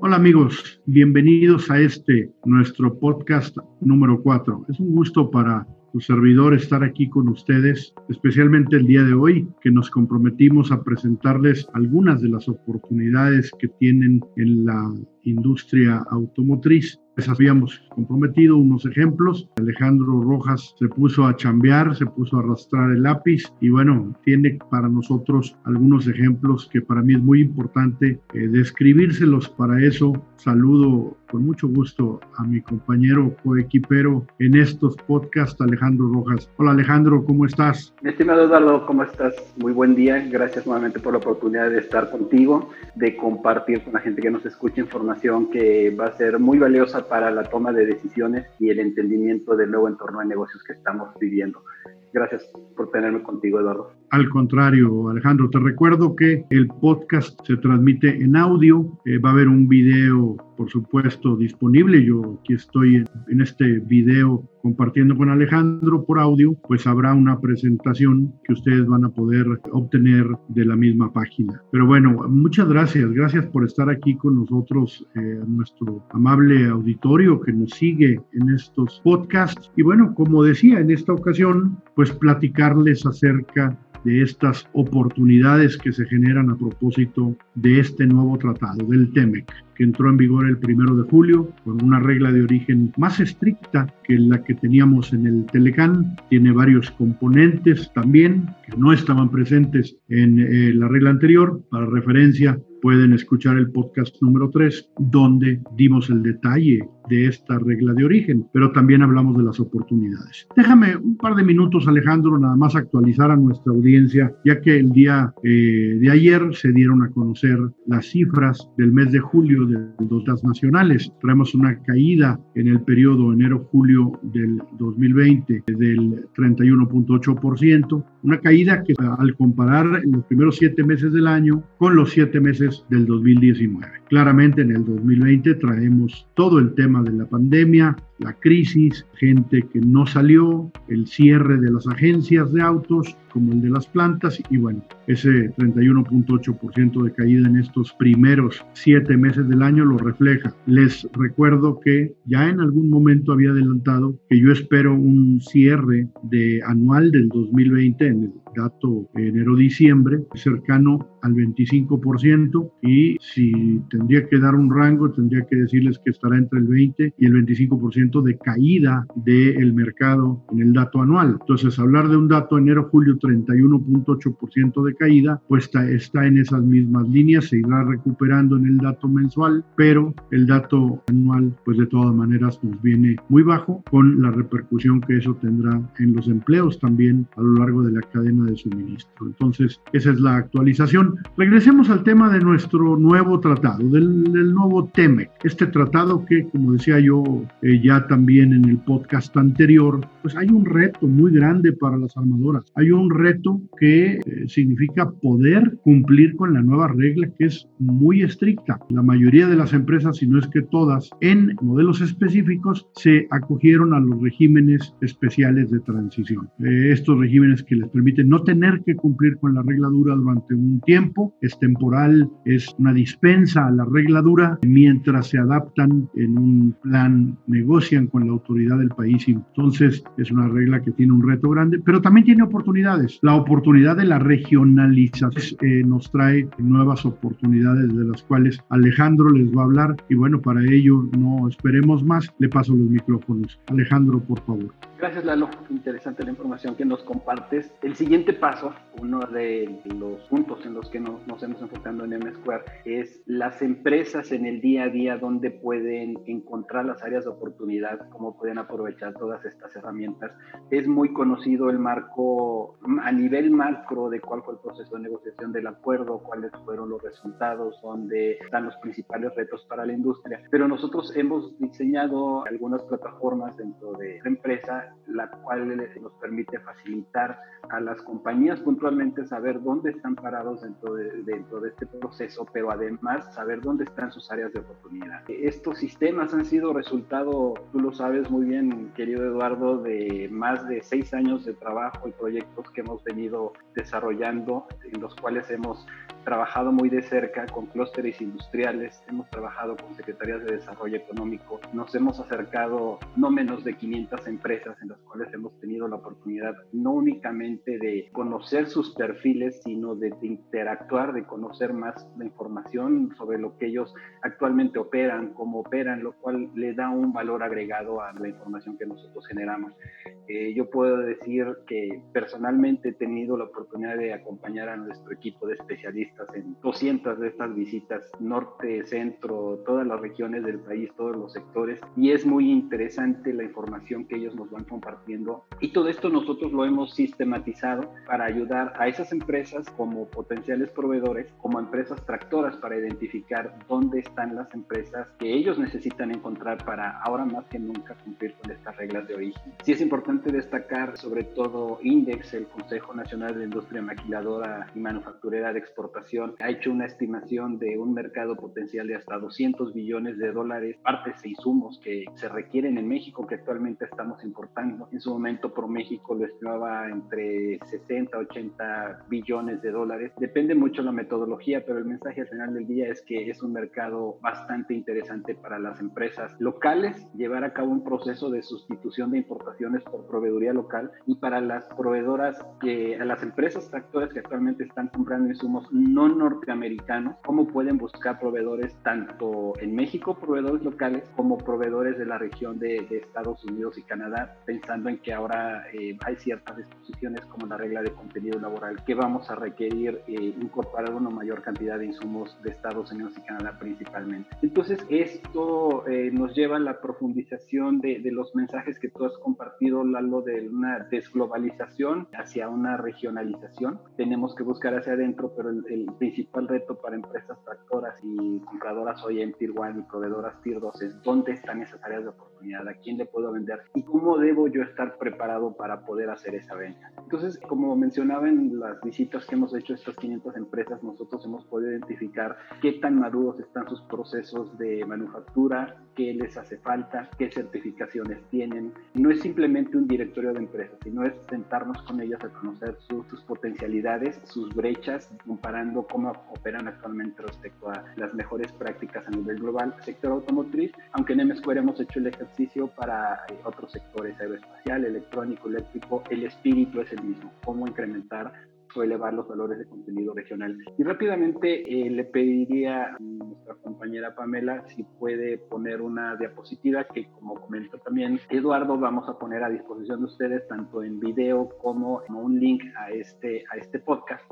Hola amigos, bienvenidos a este nuestro podcast número 4. Es un gusto para tu servidor estar aquí con ustedes, especialmente el día de hoy, que nos comprometimos a presentarles algunas de las oportunidades que tienen en la industria automotriz. Les habíamos comprometido unos ejemplos. Alejandro Rojas se puso a chambear, se puso a arrastrar el lápiz y bueno, tiene para nosotros algunos ejemplos que para mí es muy importante eh, describírselos. Para eso saludo con mucho gusto a mi compañero coequipero en estos podcasts, Alejandro Rojas. Hola Alejandro, ¿cómo estás? Mi estimado Eduardo, ¿cómo estás? Muy buen día. Gracias nuevamente por la oportunidad de estar contigo, de compartir con la gente que nos escucha información que va a ser muy valiosa para la toma de decisiones y el entendimiento del nuevo entorno de negocios que estamos viviendo. Gracias por tenerme contigo, Eduardo. Al contrario, Alejandro, te recuerdo que el podcast se transmite en audio, eh, va a haber un video, por supuesto, disponible. Yo aquí estoy en este video compartiendo con Alejandro por audio, pues habrá una presentación que ustedes van a poder obtener de la misma página. Pero bueno, muchas gracias, gracias por estar aquí con nosotros, eh, nuestro amable auditorio que nos sigue en estos podcasts. Y bueno, como decía, en esta ocasión, pues platicarles acerca de estas oportunidades que se generan a propósito de este nuevo tratado, del TEMEC, que entró en vigor el primero de julio con una regla de origen más estricta que la que teníamos en el Telecán. Tiene varios componentes también que no estaban presentes en eh, la regla anterior. Para referencia, pueden escuchar el podcast número 3, donde dimos el detalle de esta regla de origen, pero también hablamos de las oportunidades. Déjame un par de minutos, Alejandro, nada más actualizar a nuestra audiencia, ya que el día eh, de ayer se dieron a conocer las cifras del mes de julio de datos nacionales. Traemos una caída en el periodo enero-julio del 2020 del 31.8%, una caída que al comparar los primeros siete meses del año con los siete meses del 2019. Claramente en el 2020 traemos todo el tema de la pandemia, la crisis, gente que no salió, el cierre de las agencias de autos como el de las plantas y bueno, ese 31.8% de caída en estos primeros siete meses del año lo refleja. Les recuerdo que ya en algún momento había adelantado que yo espero un cierre de anual del 2020 en el dato enero-diciembre cercano al 25% y si tendría que dar un rango tendría que decirles que estará entre el 20 y el 25% de caída del mercado en el dato anual. Entonces, hablar de un dato enero-julio 31.8% de caída, pues está, está en esas mismas líneas, se irá recuperando en el dato mensual, pero el dato anual, pues de todas maneras nos viene muy bajo con la repercusión que eso tendrá en los empleos también a lo largo de la cadena de suministro. Entonces, esa es la actualización. Regresemos al tema de nuestro nuevo tratado, del, nuevo TEMEC, este tratado que, como decía yo, eh, ya también en el podcast anterior, pues hay un reto muy grande para las armadoras. Hay un reto que eh, significa poder cumplir con la nueva regla que es muy estricta. La mayoría de las empresas, si no es que todas, en modelos específicos se acogieron a los regímenes especiales de transición. Eh, estos regímenes que les permiten no tener que cumplir con la regla dura durante un tiempo, es temporal, es una dispensa a la regla dura mientras se adaptan en un plan negocio con la autoridad del país. Entonces es una regla que tiene un reto grande, pero también tiene oportunidades. La oportunidad de la regionalización eh, nos trae nuevas oportunidades de las cuales Alejandro les va a hablar. Y bueno, para ello no esperemos más. Le paso los micrófonos. Alejandro, por favor. Gracias, Lalo. Interesante la información que nos compartes. El siguiente paso, uno de los puntos en los que nos, nos hemos enfocado en M Square, es las empresas en el día a día donde pueden encontrar las áreas de oportunidad, cómo pueden aprovechar todas estas herramientas. Es muy conocido el marco a nivel macro de cuál fue el proceso de negociación del acuerdo, cuáles fueron los resultados, dónde están los principales retos para la industria. Pero nosotros hemos diseñado algunas plataformas dentro de la empresa la cual nos permite facilitar a las compañías puntualmente saber dónde están parados dentro de, dentro de este proceso, pero además saber dónde están sus áreas de oportunidad. Estos sistemas han sido resultado, tú lo sabes muy bien, querido Eduardo, de más de seis años de trabajo y proyectos que hemos venido desarrollando, en los cuales hemos trabajado muy de cerca con clústeres industriales, hemos trabajado con secretarías de desarrollo económico, nos hemos acercado no menos de 500 empresas en las cuales hemos tenido la oportunidad no únicamente de conocer sus perfiles, sino de, interactuar, de conocer más la información sobre lo que ellos actualmente operan, cómo operan, lo cual le da un valor agregado a la información que nosotros generamos. Eh, yo puedo decir que personalmente he tenido la oportunidad de acompañar a nuestro equipo de especialistas en 200 de estas visitas, norte, centro, todas las regiones del país, todos los sectores, y es muy interesante la información que ellos nos van compartiendo. Y todo esto nosotros lo hemos sistematizado para ayudar a esas empresas como potenciales proveedores, como empresas tractoras para identificar dónde están las empresas que ellos necesitan encontrar para ahora más que nunca cumplir con estas reglas de origen. Sí es importante destacar sobre todo Index, el Consejo Nacional de Industria Maquiladora y Manufacturera de Exportación, ha hecho una estimación de un mercado potencial de hasta 200 billones de dólares, partes e insumos que se requieren en México que actualmente estamos importando. En su momento ProMéxico lo estimaba entre 60 80 billones de dólares. Depende mucho la metodología, pero el mensaje al final del día es que es un mercado bastante interesante para las empresas locales llevar a cabo un proceso de sustitución de importaciones por proveeduría local y para las proveedoras, que, a las empresas tractoras que actualmente están comprando insumos no norteamericanos, cómo pueden buscar proveedores tanto en México, proveedores locales, como proveedores de la región de, Estados Unidos y Canadá, pensando en que ahora eh, hay ciertas disposiciones como la regla de contenido laboral que vamos a requerir eh, incorporar una mayor cantidad de insumos de Estados Unidos y Canadá principalmente. Entonces, esto eh, nos lleva a la profundización de, de, los mensajes que tú has compartido, Lalo, de una desglobalización hacia una regionalización. Tenemos que buscar hacia adentro, pero el, el principal reto para empresas tractoras y compradoras hoy en Tier 1 y proveedoras Tier 2 es dónde están esas áreas de oportunidad, a quién le puedo vender y cómo debo yo estar preparado para poder hacer esa venta. Entonces, como mencionaba en las visitas que hemos hecho a estas 500 empresas, nosotros hemos podido identificar qué tan maduros están sus procesos de manufactura, qué les hace falta, qué certificaciones tienen. No es simplemente un directorio de empresas, sino es sentarnos con ellas a conocer sus potencialidades, sus brechas, comparando cómo operan actualmente respecto a las mejores prácticas a nivel global. Sector automotriz, aunque en MSquare hemos hecho el ejercicio para eh, otros sectores, aeroespacial, electrónico, eléctrico, el espíritu es el mismo, cómo incrementar o elevar los valores de contenido regional. Y rápidamente eh, le pediría a nuestra compañera Pamela si puede poner una diapositiva que como comentó también Eduardo vamos a poner a disposición de ustedes tanto en video como en un link a este, a este podcast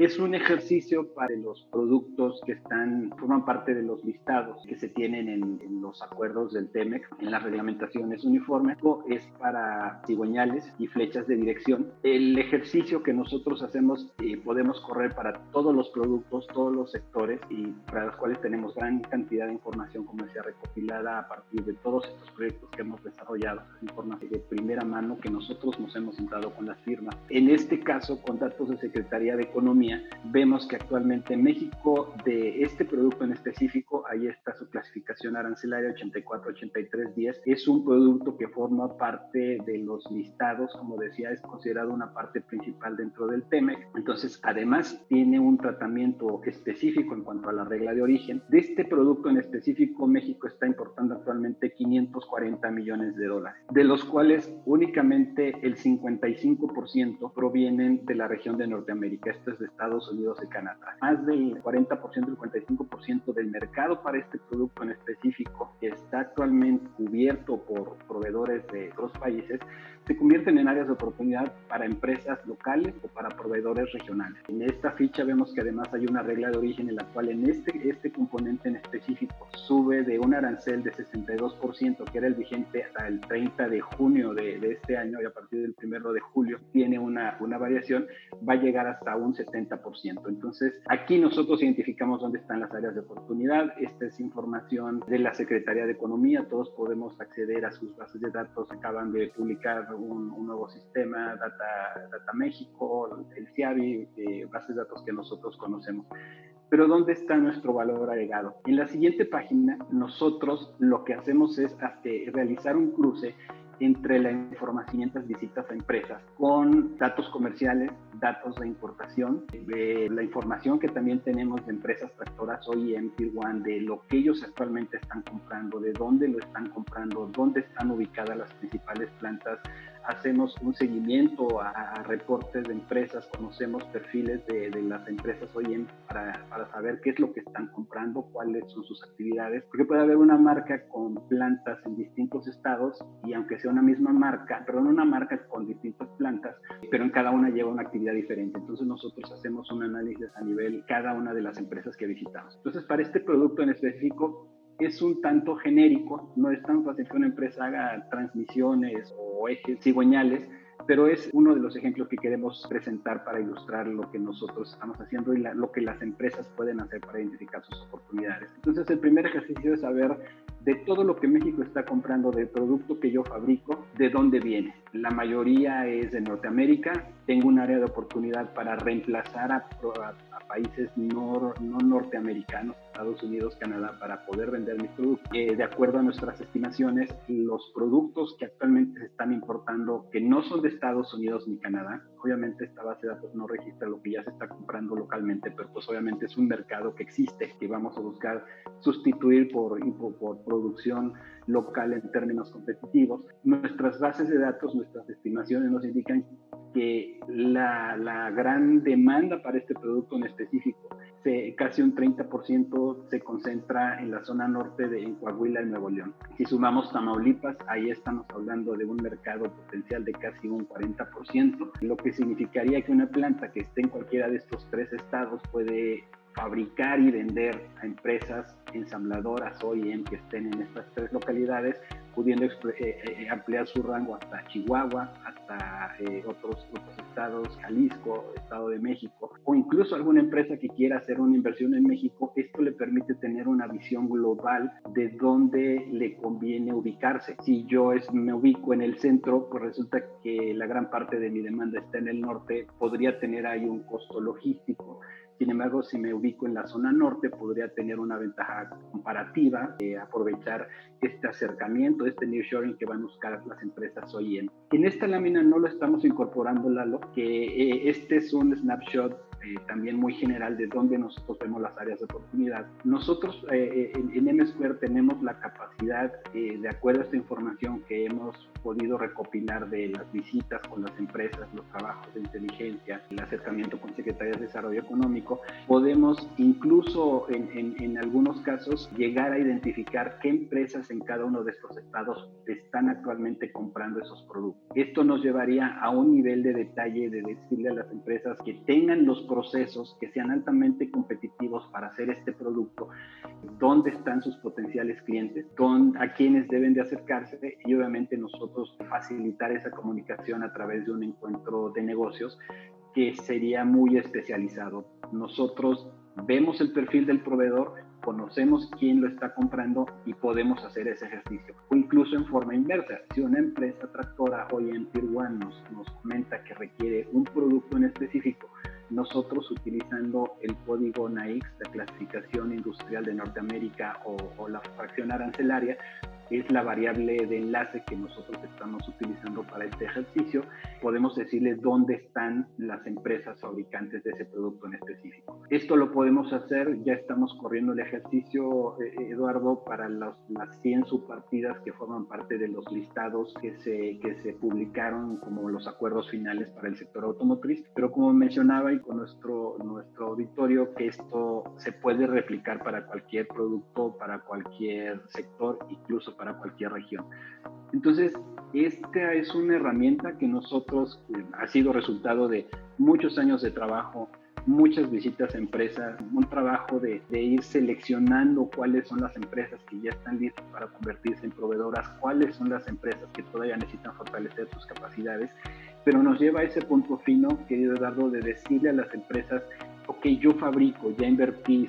es un ejercicio para los productos que están, forman parte de los listados que se tienen en, los acuerdos del TEMEC, en las reglamentaciones uniformes, es para cigüeñales y flechas de dirección. El ejercicio que nosotros hacemos eh, podemos correr para todos los productos, todos los sectores y para los cuales tenemos gran cantidad de información, como decía, recopilada a partir de todos estos proyectos que hemos desarrollado, información de primera mano que nosotros nos hemos sentado con las firmas. En este caso, con datos de Secretaría de Economía, vemos que actualmente en México, de este producto en específico, ahí está su clasificación arancelaria 84-83-10, es un producto que forma parte de los listados, como decía, es considerado una parte principal dentro del TEMEC. Entonces, además, tiene un tratamiento específico en cuanto a la regla de origen. De este producto en específico, México está importando actualmente 540 millones de dólares, de los cuales únicamente el 55% provienen de la región de Norteamérica. Esto es de Estados Unidos y Canadá. Más del 40%, el 45% del mercado para este producto en específico que está actualmente cubierto por proveedores de otros países se convierten en áreas de oportunidad para empresas locales o para proveedores regionales. En esta ficha vemos que además hay una regla de origen en la cual en este, este componente en específico sube de un arancel de 62%, que era el vigente hasta el 30 de junio de, de este año y a partir del 1 de julio tiene una, una variación, va a llegar hasta un 70%. Entonces, aquí nosotros identificamos dónde están las áreas de oportunidad. Esta es información de la Secretaría de Economía. Todos podemos acceder a sus bases de datos. Acaban de publicar un, nuevo sistema, Data, Data México, el CIAVI, eh, bases de datos que nosotros conocemos. pero ¿dónde está nuestro valor agregado? En la siguiente página, nosotros lo que hacemos es realizar un cruce entre la información visitas a empresas con datos comerciales, datos de importación, de la información que también tenemos de empresas tractoras en Tier One, de lo que ellos actualmente están comprando, de dónde lo están comprando, dónde están ubicadas las principales plantas, hacemos un seguimiento a, reportes de empresas, conocemos perfiles de, las empresas en para, para, saber qué es lo que están comprando, cuáles son sus actividades, porque puede haber una marca con plantas en distintos estados y aunque sea una misma marca, perdón, una marca con distintas plantas, pero en cada una lleva una actividad diferente. Entonces nosotros hacemos un análisis a nivel cada una de las empresas que visitamos. Entonces para este producto en específico es un tanto genérico, no es tan fácil que una empresa haga transmisiones o ejes cigüeñales, pero es uno de los ejemplos que queremos presentar para ilustrar lo que nosotros estamos haciendo y lo que las empresas pueden hacer para identificar sus oportunidades. Entonces, el primer ejercicio es saber de todo lo que México está comprando, del producto que yo fabrico, de dónde viene. La mayoría es de Norteamérica. Tengo un área de oportunidad para reemplazar a, países no, no, norteamericanos, Estados Unidos, Canadá, para poder vender mis productos. Eh, de acuerdo a nuestras estimaciones, los productos que actualmente se están importando, que no son de Estados Unidos ni Canadá, obviamente esta base de datos no registra lo que ya se está comprando localmente, pero pues obviamente es un mercado que existe y vamos a buscar sustituir por, por producción local en términos competitivos. Nuestras bases de datos, nuestras estimaciones nos indican que la, la gran demanda para este producto en específico, se, casi un 30% se concentra en la zona norte de en Coahuila y Nuevo León. Si sumamos Tamaulipas, ahí estamos hablando de un mercado potencial de casi un 40%, lo que significaría que una planta que esté en cualquiera de estos tres estados puede fabricar y vender a empresas ensambladoras en que estén en estas tres localidades, pudiendo eh, eh, ampliar su rango hasta Chihuahua, hasta eh, otros, otros estados, Jalisco, Estado de México, o incluso alguna empresa que quiera hacer una inversión en México, esto le permite tener una visión global de dónde le conviene ubicarse. Si yo es, me ubico en el centro, pues resulta que la gran parte de mi demanda está en el norte, podría tener ahí un costo logístico sin embargo, si me ubico en la zona norte, podría tener una ventaja comparativa, de aprovechar este acercamiento, este nearshoring que van a buscar las empresas hoy en. En esta lámina no lo estamos incorporando, Lalo, que eh, este es un snapshot eh, también muy general de dónde nosotros vemos las áreas de oportunidad. Nosotros eh, en, en M-Square tenemos la capacidad, eh, de acuerdo a esta información que hemos podido recopilar de las visitas con las empresas, los trabajos de inteligencia, el acercamiento con secretarías de desarrollo económico, podemos incluso en, en, en algunos casos llegar a identificar qué empresas en cada uno de estos estados están actualmente comprando esos productos. Esto nos llevaría a un nivel de detalle de decirle a las empresas que tengan los procesos que sean altamente competitivos para hacer este producto, dónde están sus potenciales clientes, a quienes deben de acercarse y obviamente nosotros facilitar esa comunicación a través de un encuentro de negocios que sería muy especializado. Nosotros vemos el perfil del proveedor, conocemos quién lo está comprando y podemos hacer ese ejercicio. O incluso en forma inversa, si una empresa tractora hoy en Tier One nos, nos comenta que requiere un producto en específico, nosotros utilizando el código NAICS, la clasificación industrial de Norteamérica o la fracción arancelaria, es la variable de enlace que nosotros estamos utilizando para este ejercicio. Podemos decirles dónde están las empresas fabricantes de ese producto en específico. Esto lo podemos hacer, ya estamos corriendo el ejercicio, eh, Eduardo, para las 100 subpartidas que forman parte de los listados que se, que se publicaron como los acuerdos finales para el sector automotriz. Pero como mencionaba y con nuestro, nuestro auditorio, que esto se puede replicar para cualquier producto, para cualquier sector, incluso para cualquier región. Entonces, esta es una herramienta que nosotros eh, ha sido resultado de muchos años de trabajo, muchas visitas a empresas, un trabajo de, de, ir seleccionando cuáles son las empresas que ya están listas para convertirse en proveedoras, cuáles son las empresas que todavía necesitan fortalecer sus capacidades, pero nos lleva a ese punto fino, querido Eduardo, de decirle a las empresas, ok, yo fabrico, ya invertí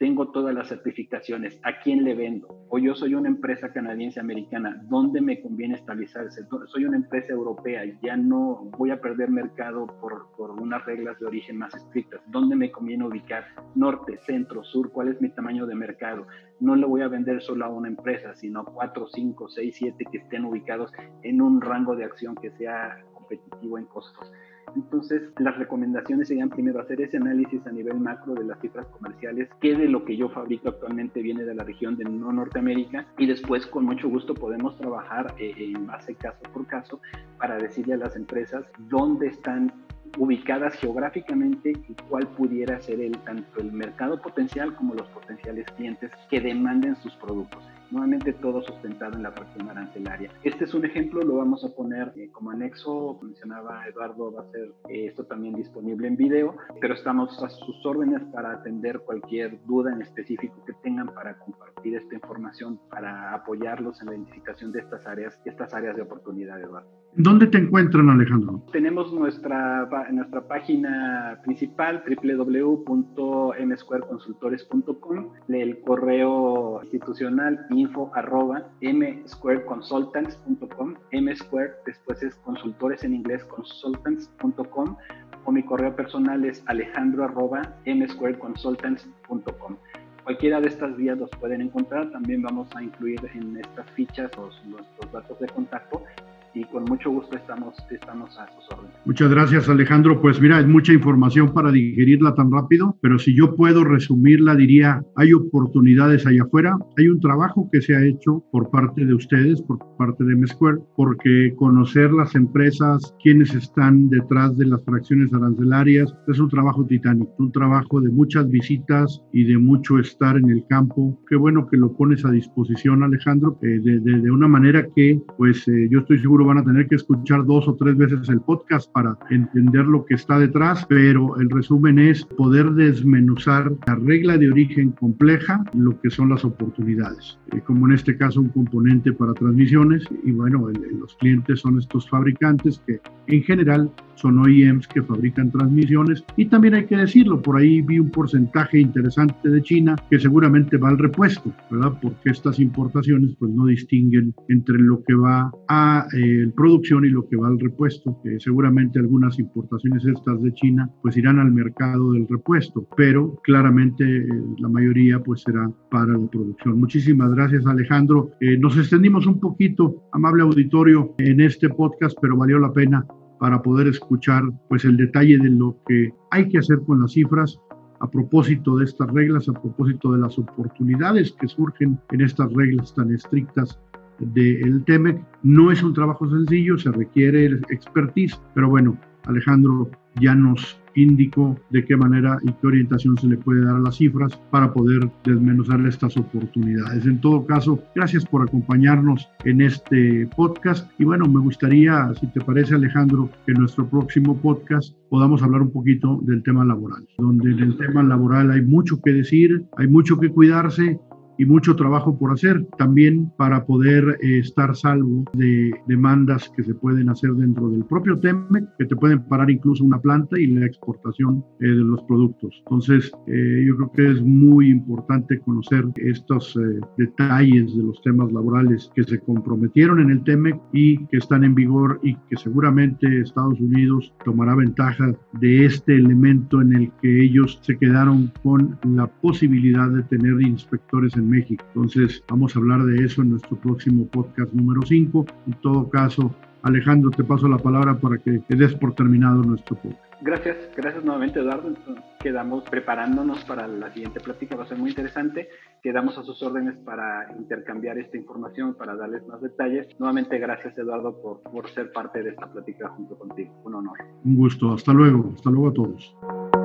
tengo todas las certificaciones, ¿a quién le vendo? O yo soy una empresa canadiense americana, ¿dónde me conviene estabilizarse? Soy una empresa europea, ya no voy a perder mercado por, por unas reglas de origen más estrictas. ¿Dónde me conviene ubicar? Norte, centro, sur, ¿cuál es mi tamaño de mercado? No le voy a vender solo a una empresa, sino cuatro, cinco, seis, siete que estén ubicados en un rango de acción que sea competitivo en costos. Entonces, las recomendaciones serían primero hacer ese análisis a nivel macro de las cifras comerciales, qué de lo que yo fabrico actualmente viene de la región de no Norteamérica y después con mucho gusto podemos trabajar eh, en base caso por caso para decirle a las empresas dónde están ubicadas geográficamente y cuál pudiera ser el, tanto el mercado potencial como los potenciales clientes que demanden sus productos nuevamente todo sustentado en la fracción arancelaria. Este es un ejemplo, lo vamos a poner eh, como anexo, mencionaba Eduardo, va a ser eh, esto también disponible en video, pero estamos a sus órdenes para atender cualquier duda en específico que tengan para compartir esta información, para apoyarlos en la identificación de estas áreas, estas áreas de oportunidad, Eduardo. ¿Dónde te encuentran, Alejandro? Tenemos nuestra, nuestra página principal, www.msquareconsultores.com, el correo institucional info arroba msquareconsultants.com, msquare después es consultores en inglés consultants.com o mi correo personal es alejandro arroba msquareconsultants.com. Cualquiera de estas vías los pueden encontrar. También vamos a incluir en estas fichas los, nuestros datos de contacto y con mucho gusto estamos, estamos a sus órdenes. Muchas gracias Alejandro. Pues mira, es mucha información para digerirla tan rápido, pero si yo puedo resumirla, diría, hay oportunidades allá afuera, hay un trabajo que se ha hecho por parte de ustedes, por parte de M-Square, porque conocer las empresas, quienes están detrás de las fracciones arancelarias, es un trabajo titánico, un trabajo de muchas visitas y de mucho estar en el campo. Qué bueno que lo pones a disposición, Alejandro, eh, de, de, una manera que, pues, eh, yo estoy seguro van a tener que escuchar dos o tres veces el podcast para entender lo que está detrás, pero el resumen es poder desmenuzar la regla de origen compleja, lo que son las oportunidades, eh, como en este caso un componente para transmisiones y bueno, los clientes son estos fabricantes que en general son OEMs que fabrican transmisiones y también hay que decirlo, por ahí vi un porcentaje interesante de China que seguramente va al repuesto, ¿verdad? Porque estas importaciones pues no distinguen entre lo que va a eh, producción y lo que va al repuesto, seguramente algunas importaciones estas de China pues irán al mercado del repuesto, pero claramente eh, la mayoría pues será para la producción. Muchísimas gracias Alejandro. Eh, nos extendimos un poquito, amable auditorio, en este podcast, pero valió la pena para poder escuchar pues el detalle de lo que hay que hacer con las cifras a propósito de estas reglas, a propósito de las oportunidades que surgen en estas reglas tan estrictas del TEMEC. No es un trabajo sencillo, se requiere expertise, pero bueno, Alejandro ya nos indicó de qué manera y qué orientación se le puede dar a las cifras para poder desmenuzar estas oportunidades. En todo caso, gracias por acompañarnos en este podcast y bueno, me gustaría, si te parece Alejandro, que en nuestro próximo podcast podamos hablar un poquito del tema laboral, donde en el tema laboral hay mucho que decir, hay mucho que cuidarse y mucho trabajo por hacer también para poder eh, estar salvo de demandas que se pueden hacer dentro del propio TEMEC, que te pueden parar incluso una planta y la exportación eh, de los productos. Entonces, eh, yo creo que es muy importante conocer estos detalles de los temas laborales que se comprometieron en el TEMEC y que están en vigor y que seguramente Estados Unidos tomará ventaja de este elemento en el que ellos se quedaron con la posibilidad de tener inspectores en México. Entonces, vamos a hablar de eso en nuestro próximo podcast número 5. En todo caso, Alejandro, te paso la palabra para que des por terminado nuestro podcast. Gracias, gracias nuevamente Eduardo. quedamos preparándonos para la siguiente plática, va a ser muy interesante. Quedamos a sus órdenes para intercambiar esta información, para darles más detalles. Nuevamente gracias Eduardo por, por ser parte de esta plática junto contigo. Un honor. Un gusto, hasta luego, hasta luego a todos.